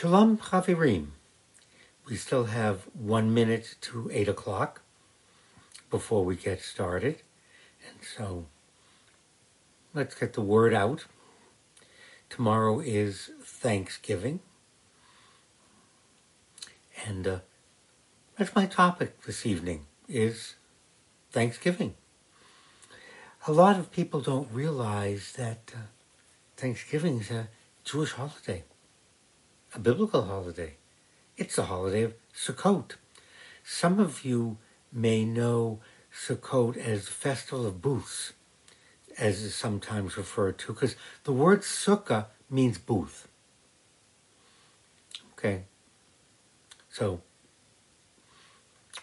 Shalom Chavirim. We still have one minute to eight o'clock before we get started. And so let's get the word out. Tomorrow is Thanksgiving. And uh, that's my topic this evening is Thanksgiving. A lot of people don't realize that uh, Thanksgiving is a Jewish holiday, a biblical holiday. It's the holiday of Sukkot. Some of you may know Sukkot as the Festival of Booths, as is sometimes referred to, because the word sukkah means booth. Okay. So,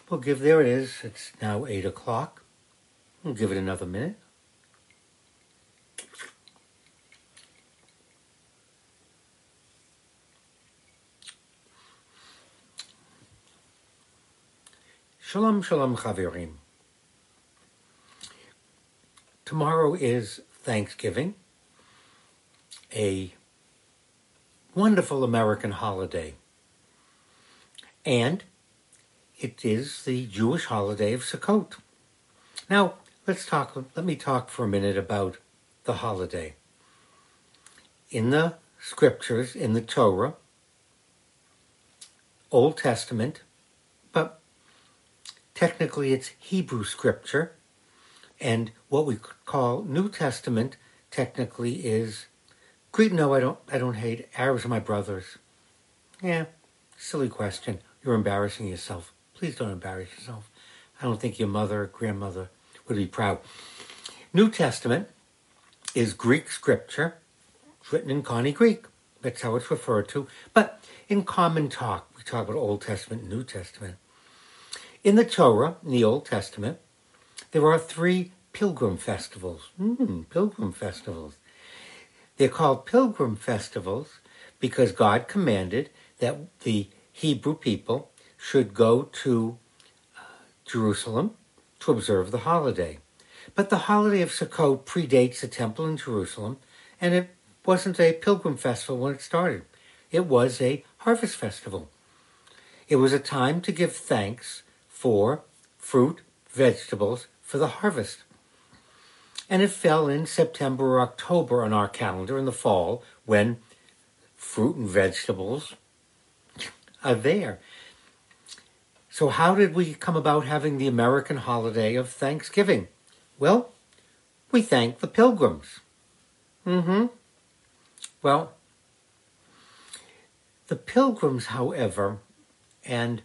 we'll give, there it is. It's now 8 o'clock. We'll give it another minute. Shalom, shalom, chavirim. Tomorrow is Thanksgiving, a wonderful American holiday. And it is the Jewish holiday of Sukkot. Now, let's talk, let me talk for a minute about the holiday. In the scriptures, in the Torah, Old Testament, technically it's Hebrew scripture, and what we call New Testament technically is Greek. No, I don't. I don't hate Arabs are my brothers. Yeah, silly question. You're embarrassing yourself. Please don't embarrass yourself. I don't think your mother or grandmother would be proud. New Testament is Greek scripture. Written in Koine Greek. That's how it's referred to. But in common talk, we talk about Old Testament and New Testament. In the Torah, in the Old Testament, there are three pilgrim festivals. Mm, pilgrim festivals. They're called pilgrim festivals because God commanded that the Hebrew people should go to uh, Jerusalem to observe the holiday. But the holiday of Sukkot predates the temple in Jerusalem, and it wasn't a pilgrim festival when it started. It was a harvest festival. It was a time to give thanks for fruit, vegetables for the harvest. And it fell in September or October on our calendar in the fall when fruit and vegetables are there. So, how did we come about having the American holiday of Thanksgiving? Well, we thank the pilgrims. Mm hmm. Well, the pilgrims, however, and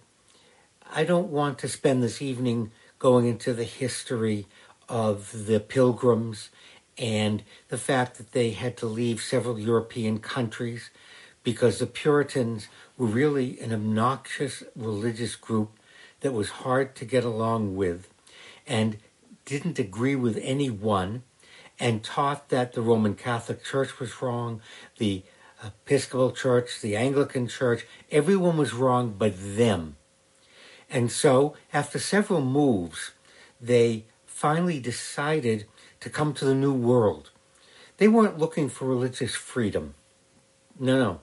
I don't want to spend this evening going into the history of the pilgrims and the fact that they had to leave several European countries because the Puritans were really an obnoxious religious group that was hard to get along with and didn't agree with anyone and taught that the Roman Catholic Church was wrong, the Episcopal Church, the Anglican Church, everyone was wrong but them. And so, after several moves, they finally decided to come to the New World. They weren't looking for religious freedom. No, no.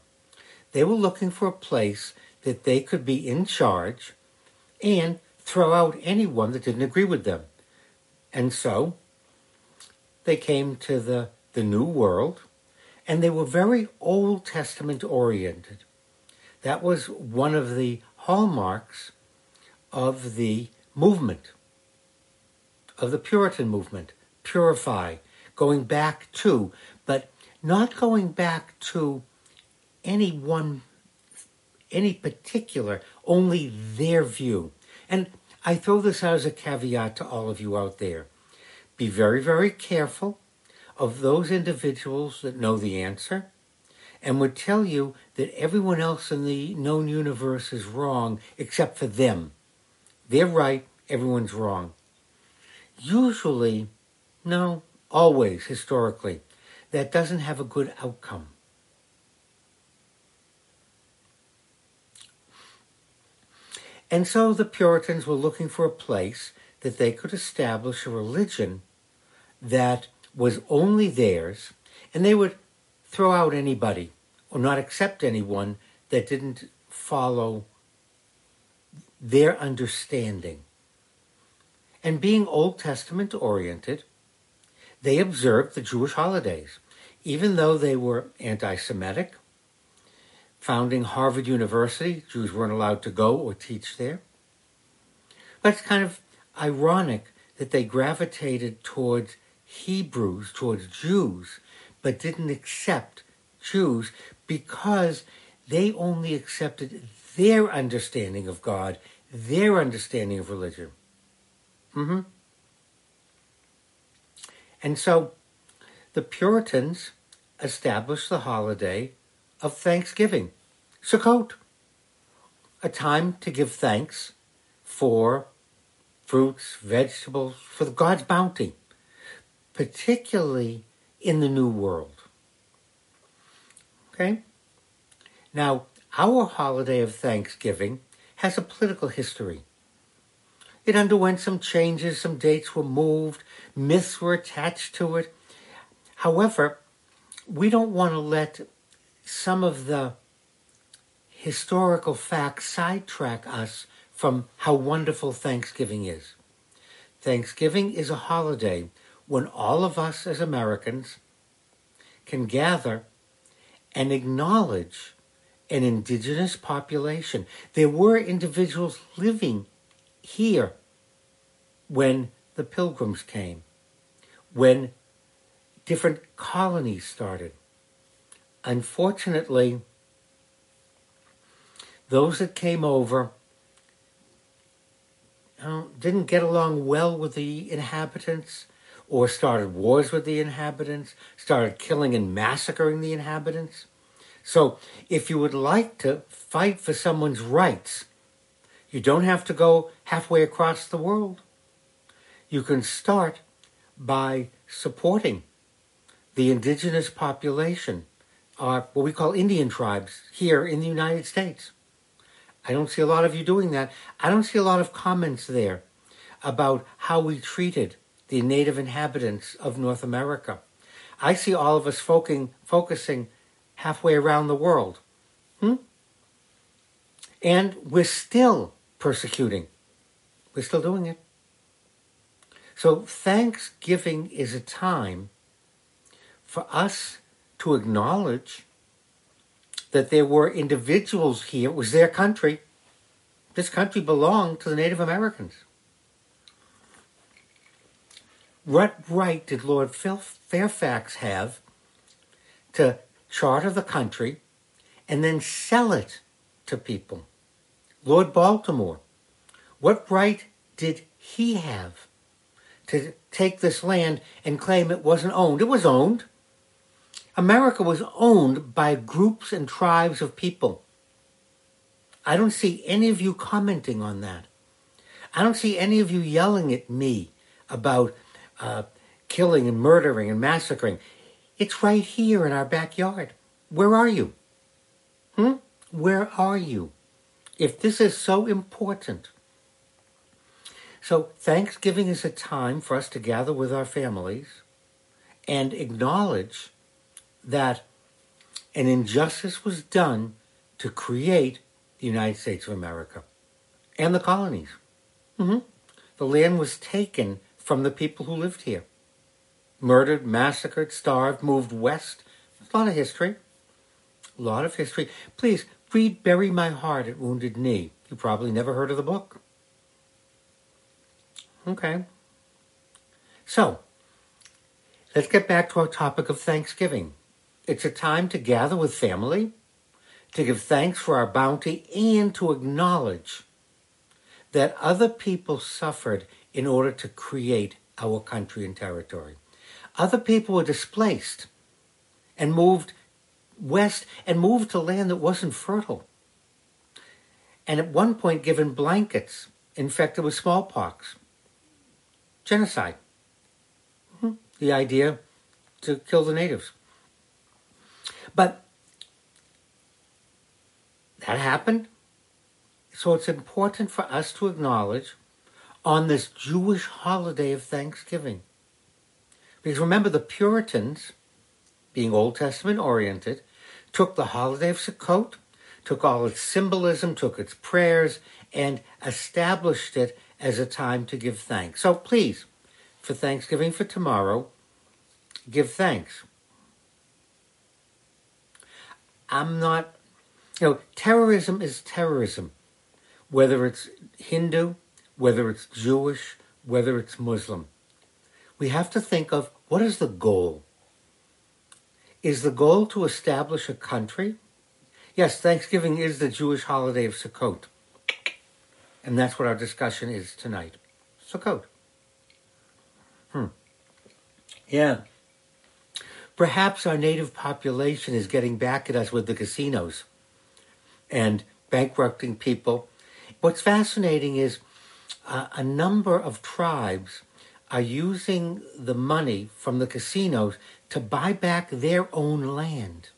They were looking for a place that they could be in charge and throw out anyone that didn't agree with them. And so they came to the, the New World, and they were very Old Testament oriented. That was one of the hallmarks of the movement, of the Puritan movement, purify, going back to, but not going back to any one, any particular, only their view. And I throw this out as a caveat to all of you out there. Be very, very careful of those individuals that know the answer and would tell you that everyone else in the known universe is wrong except for them. They're right, everyone's wrong. Usually, no, always, historically, that doesn't have a good outcome. And so the Puritans were looking for a place that they could establish a religion that was only theirs, and they would throw out anybody or not accept anyone that didn't follow their understanding. And being Old Testament oriented, they observed the Jewish holidays, even though they were anti Semitic. Founding Harvard University, Jews weren't allowed to go or teach there. But it's kind of ironic that they gravitated towards Hebrews, towards Jews, but didn't accept Jews because they only accepted their understanding of God, their understanding of religion. Mm-hmm. And so the Puritans established the holiday of Thanksgiving, Sukkot, a time to give thanks for fruits, vegetables, for God's bounty, particularly in the New World. Okay? Now, our holiday of Thanksgiving has a political history. It underwent some changes, some dates were moved, myths were attached to it. However, we don't want to let some of the historical facts sidetrack us from how wonderful Thanksgiving is. Thanksgiving is a holiday when all of us as Americans can gather and acknowledge an indigenous population. There were individuals living here when the pilgrims came, when different colonies started. Unfortunately, those that came over uh, didn't get along well with the inhabitants or started wars with the inhabitants, started killing and massacring the inhabitants. So, if you would like to fight for someone's rights, you don't have to go halfway across the world. You can start by supporting the indigenous population, uh, what we call Indian tribes, here in the United States. I don't see a lot of you doing that. I don't see a lot of comments there about how we treated the native inhabitants of North America. I see all of us focusing, focusing halfway around the world. Hmm? And we're still persecuting. We're still doing it. So Thanksgiving is a time for us to acknowledge that there were individuals here, it was their country. This country belonged to the Native Americans. What right did Lord Fairfax have to charter the country, and then sell it to people. Lord Baltimore, what right did he have to take this land and claim it wasn't owned? It was owned. America was owned by groups and tribes of people. I don't see any of you commenting on that. I don't see any of you yelling at me about uh, killing and murdering and massacring. It's right here in our backyard. Where are you? Hmm? Where are you? If this is so important. So, Thanksgiving is a time for us to gather with our families and acknowledge that an injustice was done to create the United States of America and the colonies. Mm-hmm. The land was taken from the people who lived here murdered, massacred, starved, moved west. a lot of history. A lot of history. Please read Bury My Heart at Wounded Knee. You probably never heard of the book. Okay. So, let's get back to our topic of Thanksgiving. It's a time to gather with family, to give thanks for our bounty, and to acknowledge that other people suffered in order to create our country and territory. Other people were displaced and moved west and moved to land that wasn't fertile. And at one point given blankets infected with smallpox. Genocide. Mm-hmm. The idea to kill the natives. But that happened. So it's important for us to acknowledge on this Jewish holiday of Thanksgiving because remember, the Puritans, being Old Testament oriented, took the holiday of Sukkot took all its symbolism, took its prayers, and established it as a time to give thanks. So please, for Thanksgiving for tomorrow, give thanks. I'm not, you know, terrorism is terrorism, whether it's Hindu, whether it's Jewish, whether it's Muslim. We have to think of what is the goal? Is the goal to establish a country? Yes, Thanksgiving is the Jewish holiday of Sukkot. And that's what our discussion is tonight. Sukkot. Hmm. Yeah. Perhaps our native population is getting back at us with the casinos and bankrupting people. What's fascinating is uh, a number of tribes are using the money from the casinos to buy back their own land.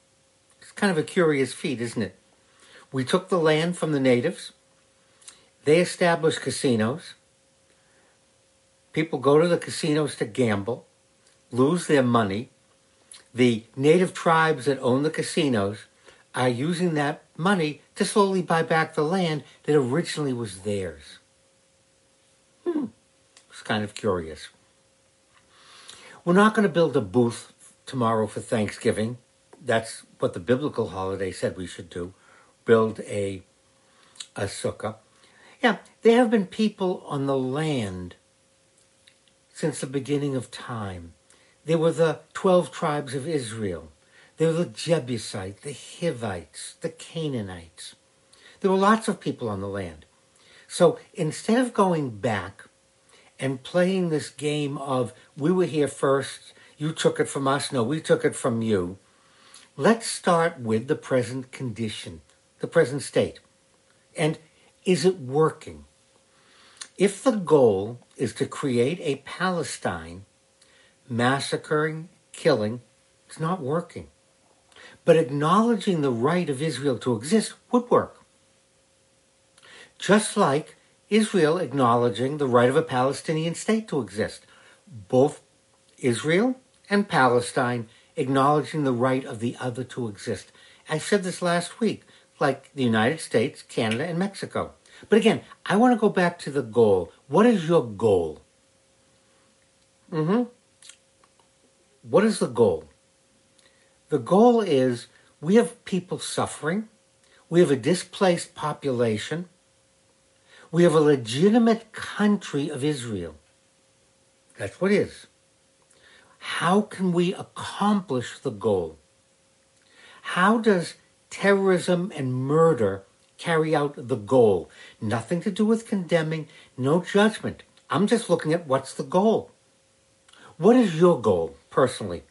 It's kind of a curious feat, isn't it? We took the land from the natives, they established casinos. People go to the casinos to gamble, lose their money, the native tribes that own the casinos are using that money to slowly buy back the land that originally was theirs. Hmm. Kind of curious. We're not going to build a booth tomorrow for Thanksgiving. That's what the biblical holiday said we should do. Build a a sukkah. Yeah, there have been people on the land since the beginning of time there were the 12 tribes of Israel. There were the Jebusites, the Hivites, the Canaanites. There were lots of people on the land. So instead of going back and playing this game of we were here first, you took it from us, no, we took it from you, let's start with the present condition, the present state. And is it working? If the goal is to create a Palestine massacring, killing, it's not working. But acknowledging the right of Israel to exist would work. Just like Israel acknowledging the right of a Palestinian state to exist. Both Israel and Palestine acknowledging the right of the other to exist. I said this last week, like the United States, Canada, and Mexico. But again, I want to go back to the goal. What is your goal? Mm-hmm. What is the goal? The goal is we have people suffering, we have a displaced population, we have a legitimate country of Israel. That's what it is. How can we accomplish the goal? How does terrorism and murder carry out the goal? Nothing to do with condemning, no judgment. I'm just looking at what's the goal. What is your goal? personally?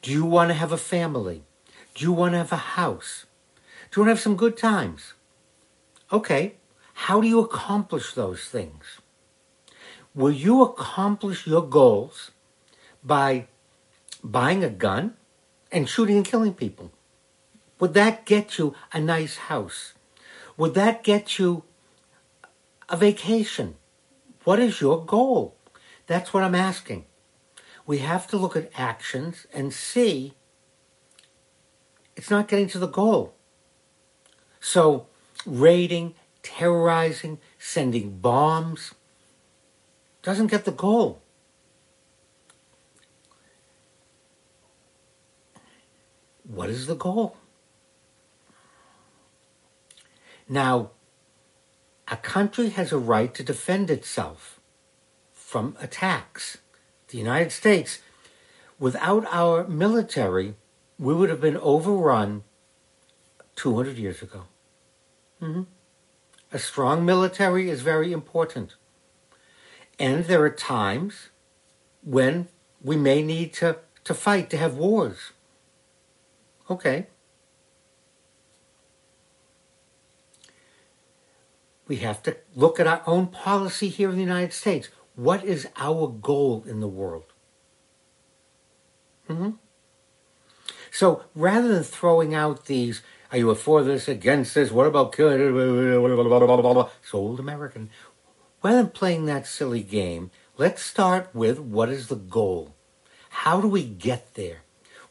Do you want to have a family? Do you want to have a house? Do you want to have some good times? Okay, how do you accomplish those things? Will you accomplish your goals by buying a gun and shooting and killing people? Would that get you a nice house? Would that get you a vacation? What is your goal? That's what I'm asking we have to look at actions and see it's not getting to the goal. So, raiding, terrorizing, sending bombs doesn't get the goal. What is the goal? Now, a country has a right to defend itself from attacks the United States, without our military, we would have been overrun 200 years ago. Mm-hmm. A strong military is very important. And there are times when we may need to, to fight, to have wars. Okay. We have to look at our own policy here in the United States. What is our goal in the world? Mm-hmm. So rather than throwing out these, are you for this, against this, what about killing, it's old American. Rather than playing that silly game, let's start with what is the goal? How do we get there?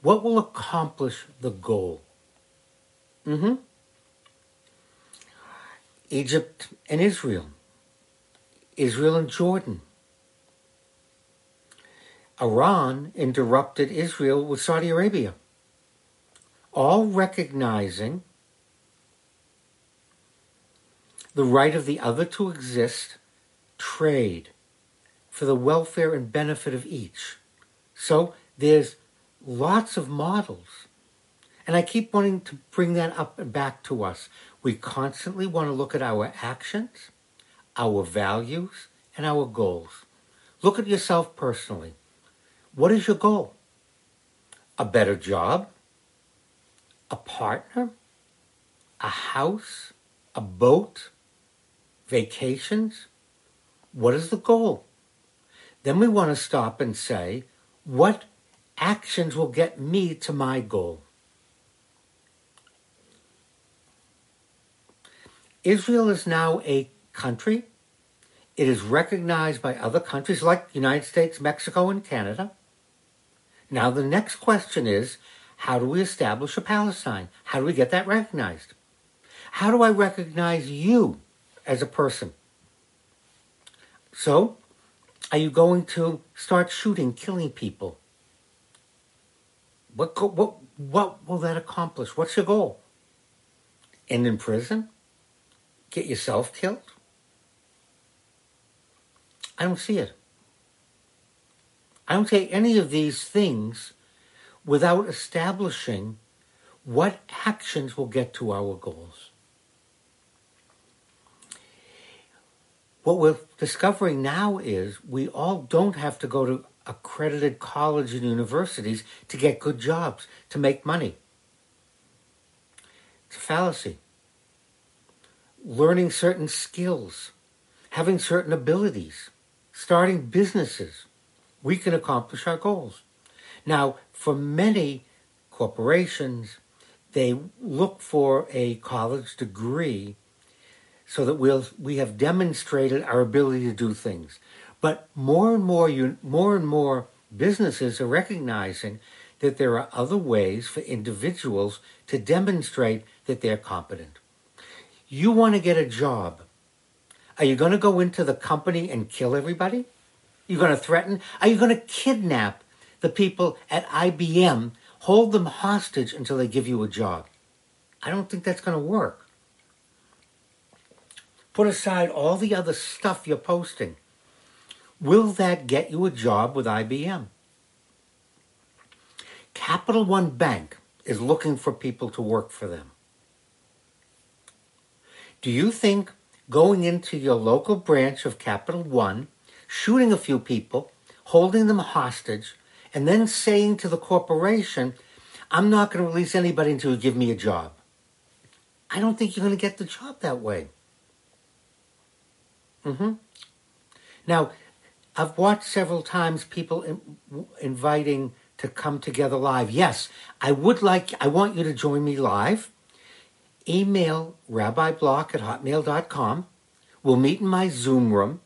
What will accomplish the goal? Mm-hmm. Egypt and Israel, Israel and Jordan. Iran interrupted Israel with Saudi Arabia, all recognizing the right of the other to exist, trade, for the welfare and benefit of each. So there's lots of models. And I keep wanting to bring that up and back to us. We constantly want to look at our actions, our values, and our goals. Look at yourself personally. What is your goal? A better job? A partner? A house? A boat? Vacations? What is the goal? Then we want to stop and say, what actions will get me to my goal? Israel is now a country. It is recognized by other countries like the United States, Mexico, and Canada. Now, the next question is how do we establish a Palestine? How do we get that recognized? How do I recognize you as a person? So, are you going to start shooting, killing people? What, what, what will that accomplish? What's your goal? End in prison? Get yourself killed? I don't see it. I don't say any of these things without establishing what actions will get to our goals. What we're discovering now is we all don't have to go to accredited colleges and universities to get good jobs, to make money. It's a fallacy. Learning certain skills, having certain abilities, starting businesses, we can accomplish our goals. Now, for many corporations, they look for a college degree so that we'll, we have demonstrated our ability to do things. But more and more, you, more and more businesses are recognizing that there are other ways for individuals to demonstrate that they're competent. You want to get a job. Are you going to go into the company and kill everybody? You're going to threaten? Are you going to kidnap the people at IBM, hold them hostage until they give you a job? I don't think that's going to work. Put aside all the other stuff you're posting. Will that get you a job with IBM? Capital One Bank is looking for people to work for them. Do you think going into your local branch of Capital One, shooting a few people, holding them hostage, and then saying to the corporation, I'm not going to release anybody until you give me a job? I don't think you're going to get the job that way. Mm-hmm. Now, I've watched several times people in, inviting to come together live. Yes, I would like, I want you to join me live. Email rabbiblock at hotmail.com. We'll meet in my Zoom room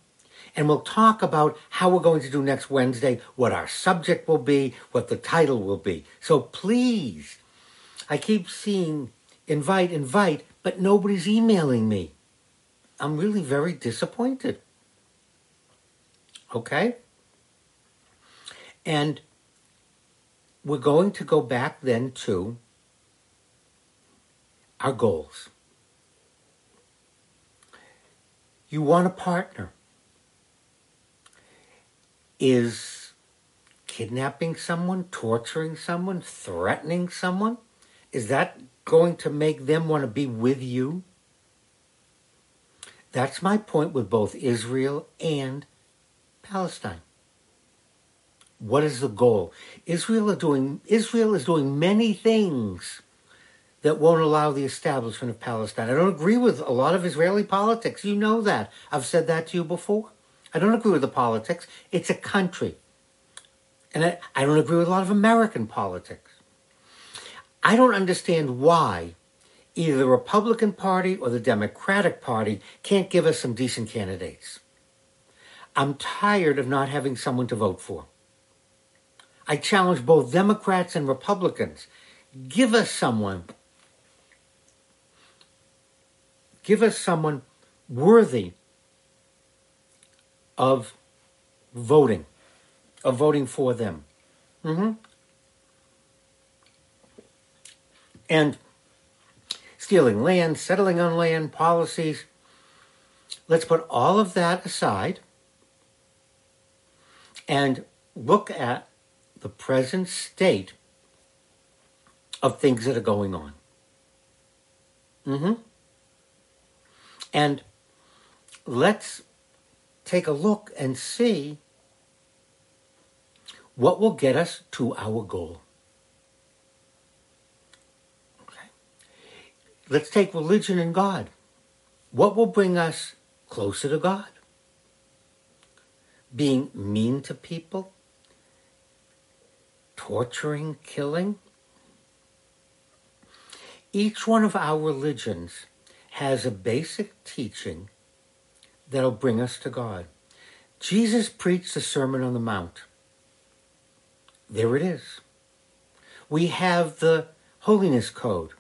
and we'll talk about how we're going to do next Wednesday, what our subject will be, what the title will be. So please, I keep seeing invite, invite, but nobody's emailing me. I'm really very disappointed. Okay? And we're going to go back then to our goals. You want a partner. Is kidnapping someone, torturing someone, threatening someone, is that going to make them want to be with you? That's my point with both Israel and Palestine. What is the goal? Israel are doing Israel is doing many things that won't allow the establishment of Palestine. I don't agree with a lot of Israeli politics. You know that. I've said that to you before. I don't agree with the politics. It's a country. And I, I don't agree with a lot of American politics. I don't understand why either the Republican Party or the Democratic Party can't give us some decent candidates. I'm tired of not having someone to vote for. I challenge both Democrats and Republicans. Give us someone. Give us someone worthy of voting, of voting for them. Mm-hmm. And stealing land, settling on land, policies. Let's put all of that aside and look at the present state of things that are going on. Mm-hmm. And let's take a look and see what will get us to our goal. Okay. Let's take religion and God. What will bring us closer to God? Being mean to people? Torturing, killing? Each one of our religions has a basic teaching that'll bring us to God. Jesus preached the Sermon on the Mount. There it is. We have the Holiness Code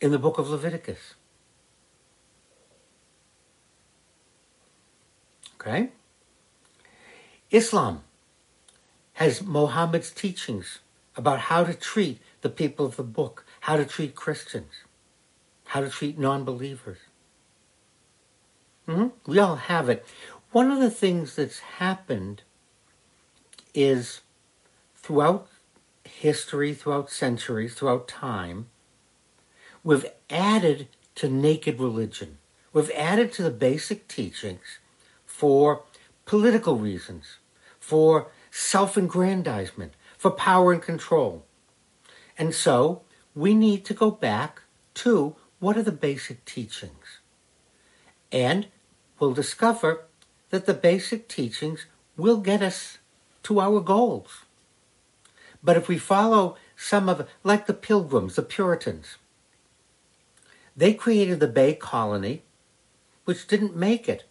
in the book of Leviticus. Okay? Islam has Mohammed's teachings about how to treat the people of the book how to treat Christians, how to treat non believers. Mm-hmm. We all have it. One of the things that's happened is throughout history, throughout centuries, throughout time, we've added to naked religion. We've added to the basic teachings for political reasons, for self aggrandizement, for power and control. And so we need to go back to what are the basic teachings. And we'll discover that the basic teachings will get us to our goals. But if we follow some of, like the Pilgrims, the Puritans, they created the Bay Colony, which didn't make it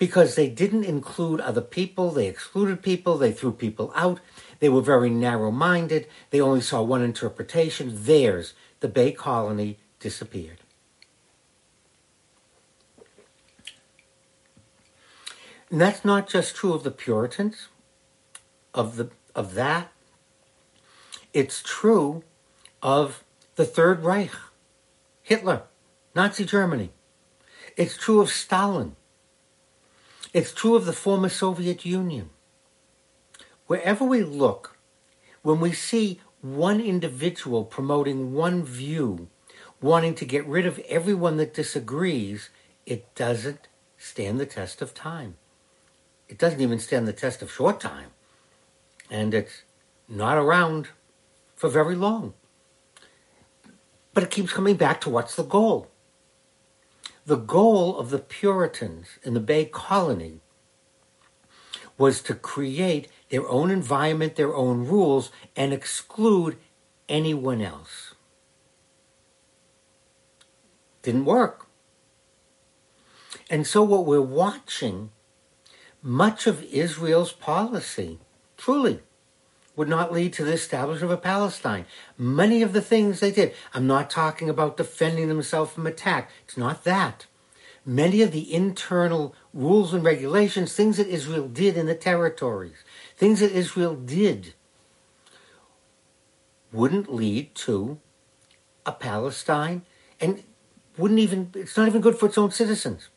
because they didn't include other people, they excluded people, they threw people out, they were very narrow minded, they only saw one interpretation, theirs. The Bay Colony disappeared. And that's not just true of the Puritans, of the of that. It's true of the Third Reich, Hitler, Nazi Germany. It's true of Stalin. It's true of the former Soviet Union. Wherever we look, when we see one individual promoting one view, wanting to get rid of everyone that disagrees, it doesn't stand the test of time. It doesn't even stand the test of short time. And it's not around for very long. But it keeps coming back to what's the goal? The goal of the Puritans in the Bay Colony was to create their own environment, their own rules, and exclude anyone else. Didn't work. And so, what we're watching, much of Israel's policy, truly, would not lead to the establishment of a Palestine. Many of the things they did, I'm not talking about defending themselves from attack. It's not that. Many of the internal rules and regulations, things that Israel did in the territories, things that Israel did, wouldn't lead to a Palestine and wouldn't even, it's not even good for its own citizens.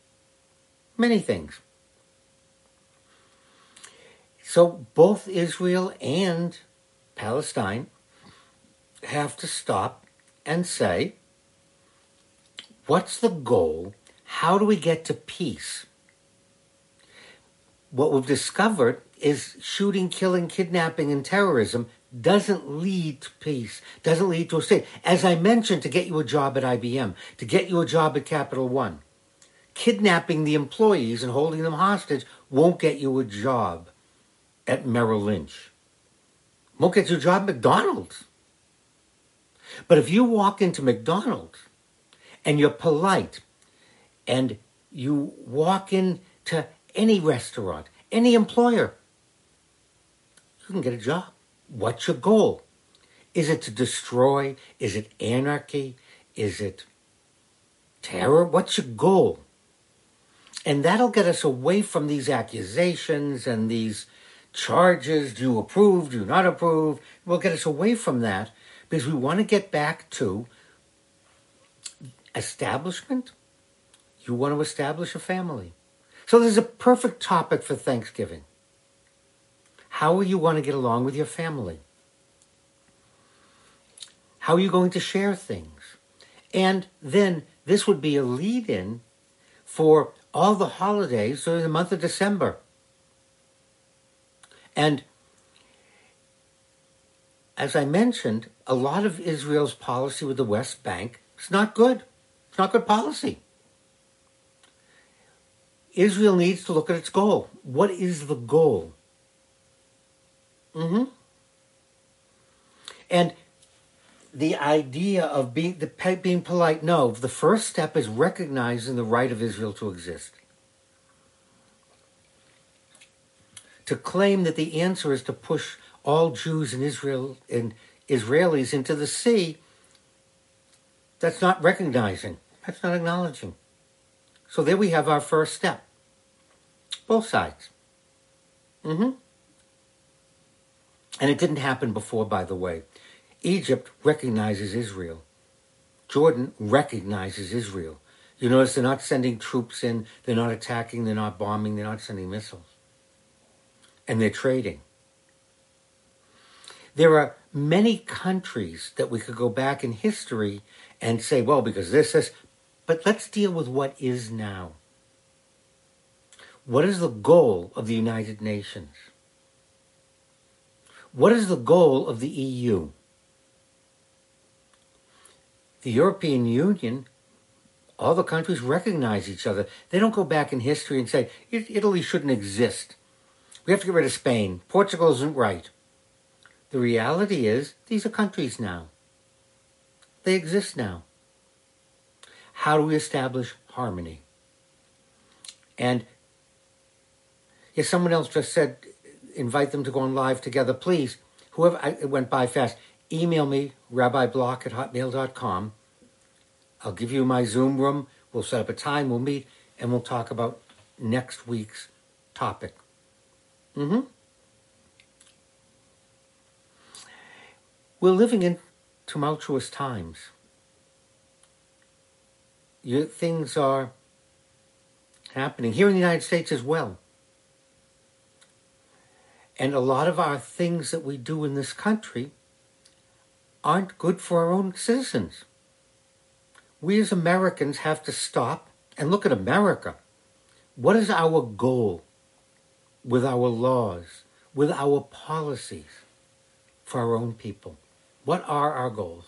Many things. So both Israel and Palestine have to stop and say, what's the goal? How do we get to peace? What we've discovered is shooting, killing, kidnapping, and terrorism doesn't lead to peace, doesn't lead to a state. As I mentioned, to get you a job at IBM, to get you a job at Capital One, kidnapping the employees and holding them hostage won't get you a job at Merrill Lynch. Won't get you a job at McDonald's. But if you walk into McDonald's and you're polite and you walk into any restaurant, any employer, you can get a job. What's your goal? Is it to destroy? Is it anarchy? Is it terror? What's your goal? And that'll get us away from these accusations and these charges. Do you approve? Do you not approve? Will get us away from that because we want to get back to establishment. You want to establish a family. So there's a perfect topic for Thanksgiving. How will you want to get along with your family? How are you going to share things? And then this would be a lead in for all the holidays during the month of December. And as I mentioned, a lot of Israel's policy with the West Bank is not good. It's not good policy. Israel needs to look at its goal. What is the goal? Mm-hmm. And the idea of being the being polite, no. The first step is recognizing the right of Israel to exist. To claim that the answer is to push all Jews in Israel and Israelis into the sea, that's not recognizing. That's not acknowledging. So there we have our first step. Both sides. Mm-hmm. And it didn't happen before, by the way. Egypt recognizes Israel. Jordan recognizes Israel. You notice they're not sending troops in, they're not attacking, they're not bombing, they're not sending missiles. And they're trading. There are many countries that we could go back in history and say, well, because this, is, but let's deal with what is now. What is the goal of the United Nations? What is the goal of the EU? The European Union, all the countries recognize each other. They don't go back in history and say, Italy shouldn't exist. We have to get rid of Spain. Portugal isn't right. The reality is, these are countries now. They exist now. How do we establish harmony? And yes, someone else just said, invite them to go on live together, please. Whoever, I, it went by fast. Email me, rabbiblock at hotmail.com. I'll give you my Zoom room. We'll set up a time, we'll meet, and we'll talk about next week's topic. Mm-hmm. We're living in tumultuous times. You, things are happening here in the United States as well. And a lot of our things that we do in this country aren't good for our own citizens. We as Americans have to stop and look at America. What is our goal with our laws, with our policies for our own people? What are our goals?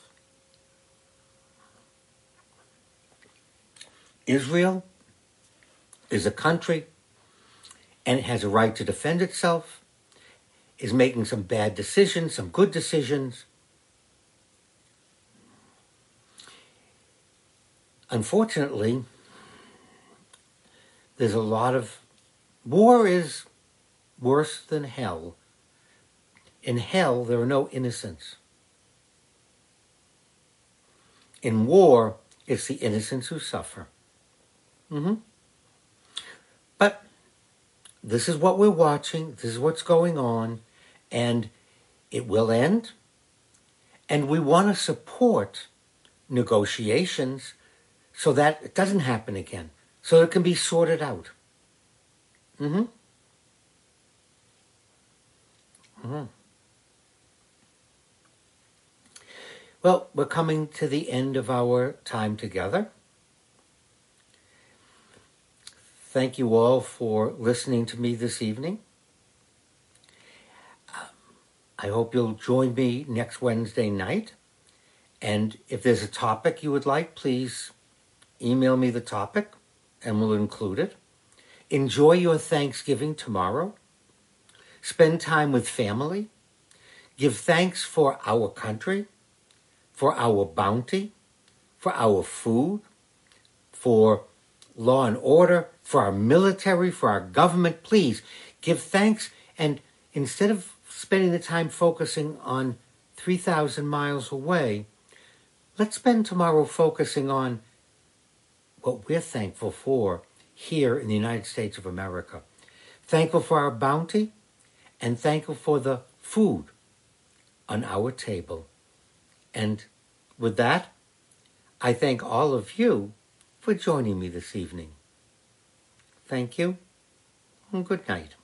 Israel is a country and it has a right to defend itself, is making some bad decisions, some good decisions. Unfortunately, there's a lot of war is worse than hell. In hell, there are no innocents. In war, it's the innocents who suffer. Mm-hmm. But this is what we're watching, this is what's going on, and it will end. And we want to support negotiations so that it doesn't happen again, so it can be sorted out. Mm-hmm. Mm-hmm. Well, we're coming to the end of our time together. Thank you all for listening to me this evening. I hope you'll join me next Wednesday night. And if there's a topic you would like, please email me the topic and we'll include it. Enjoy your Thanksgiving tomorrow. Spend time with family. Give thanks for our country for our bounty, for our food, for law and order, for our military, for our government. Please give thanks. And instead of spending the time focusing on 3,000 miles away, let's spend tomorrow focusing on what we're thankful for here in the United States of America. Thankful for our bounty and thankful for the food on our table. And with that, I thank all of you for joining me this evening. Thank you and good night.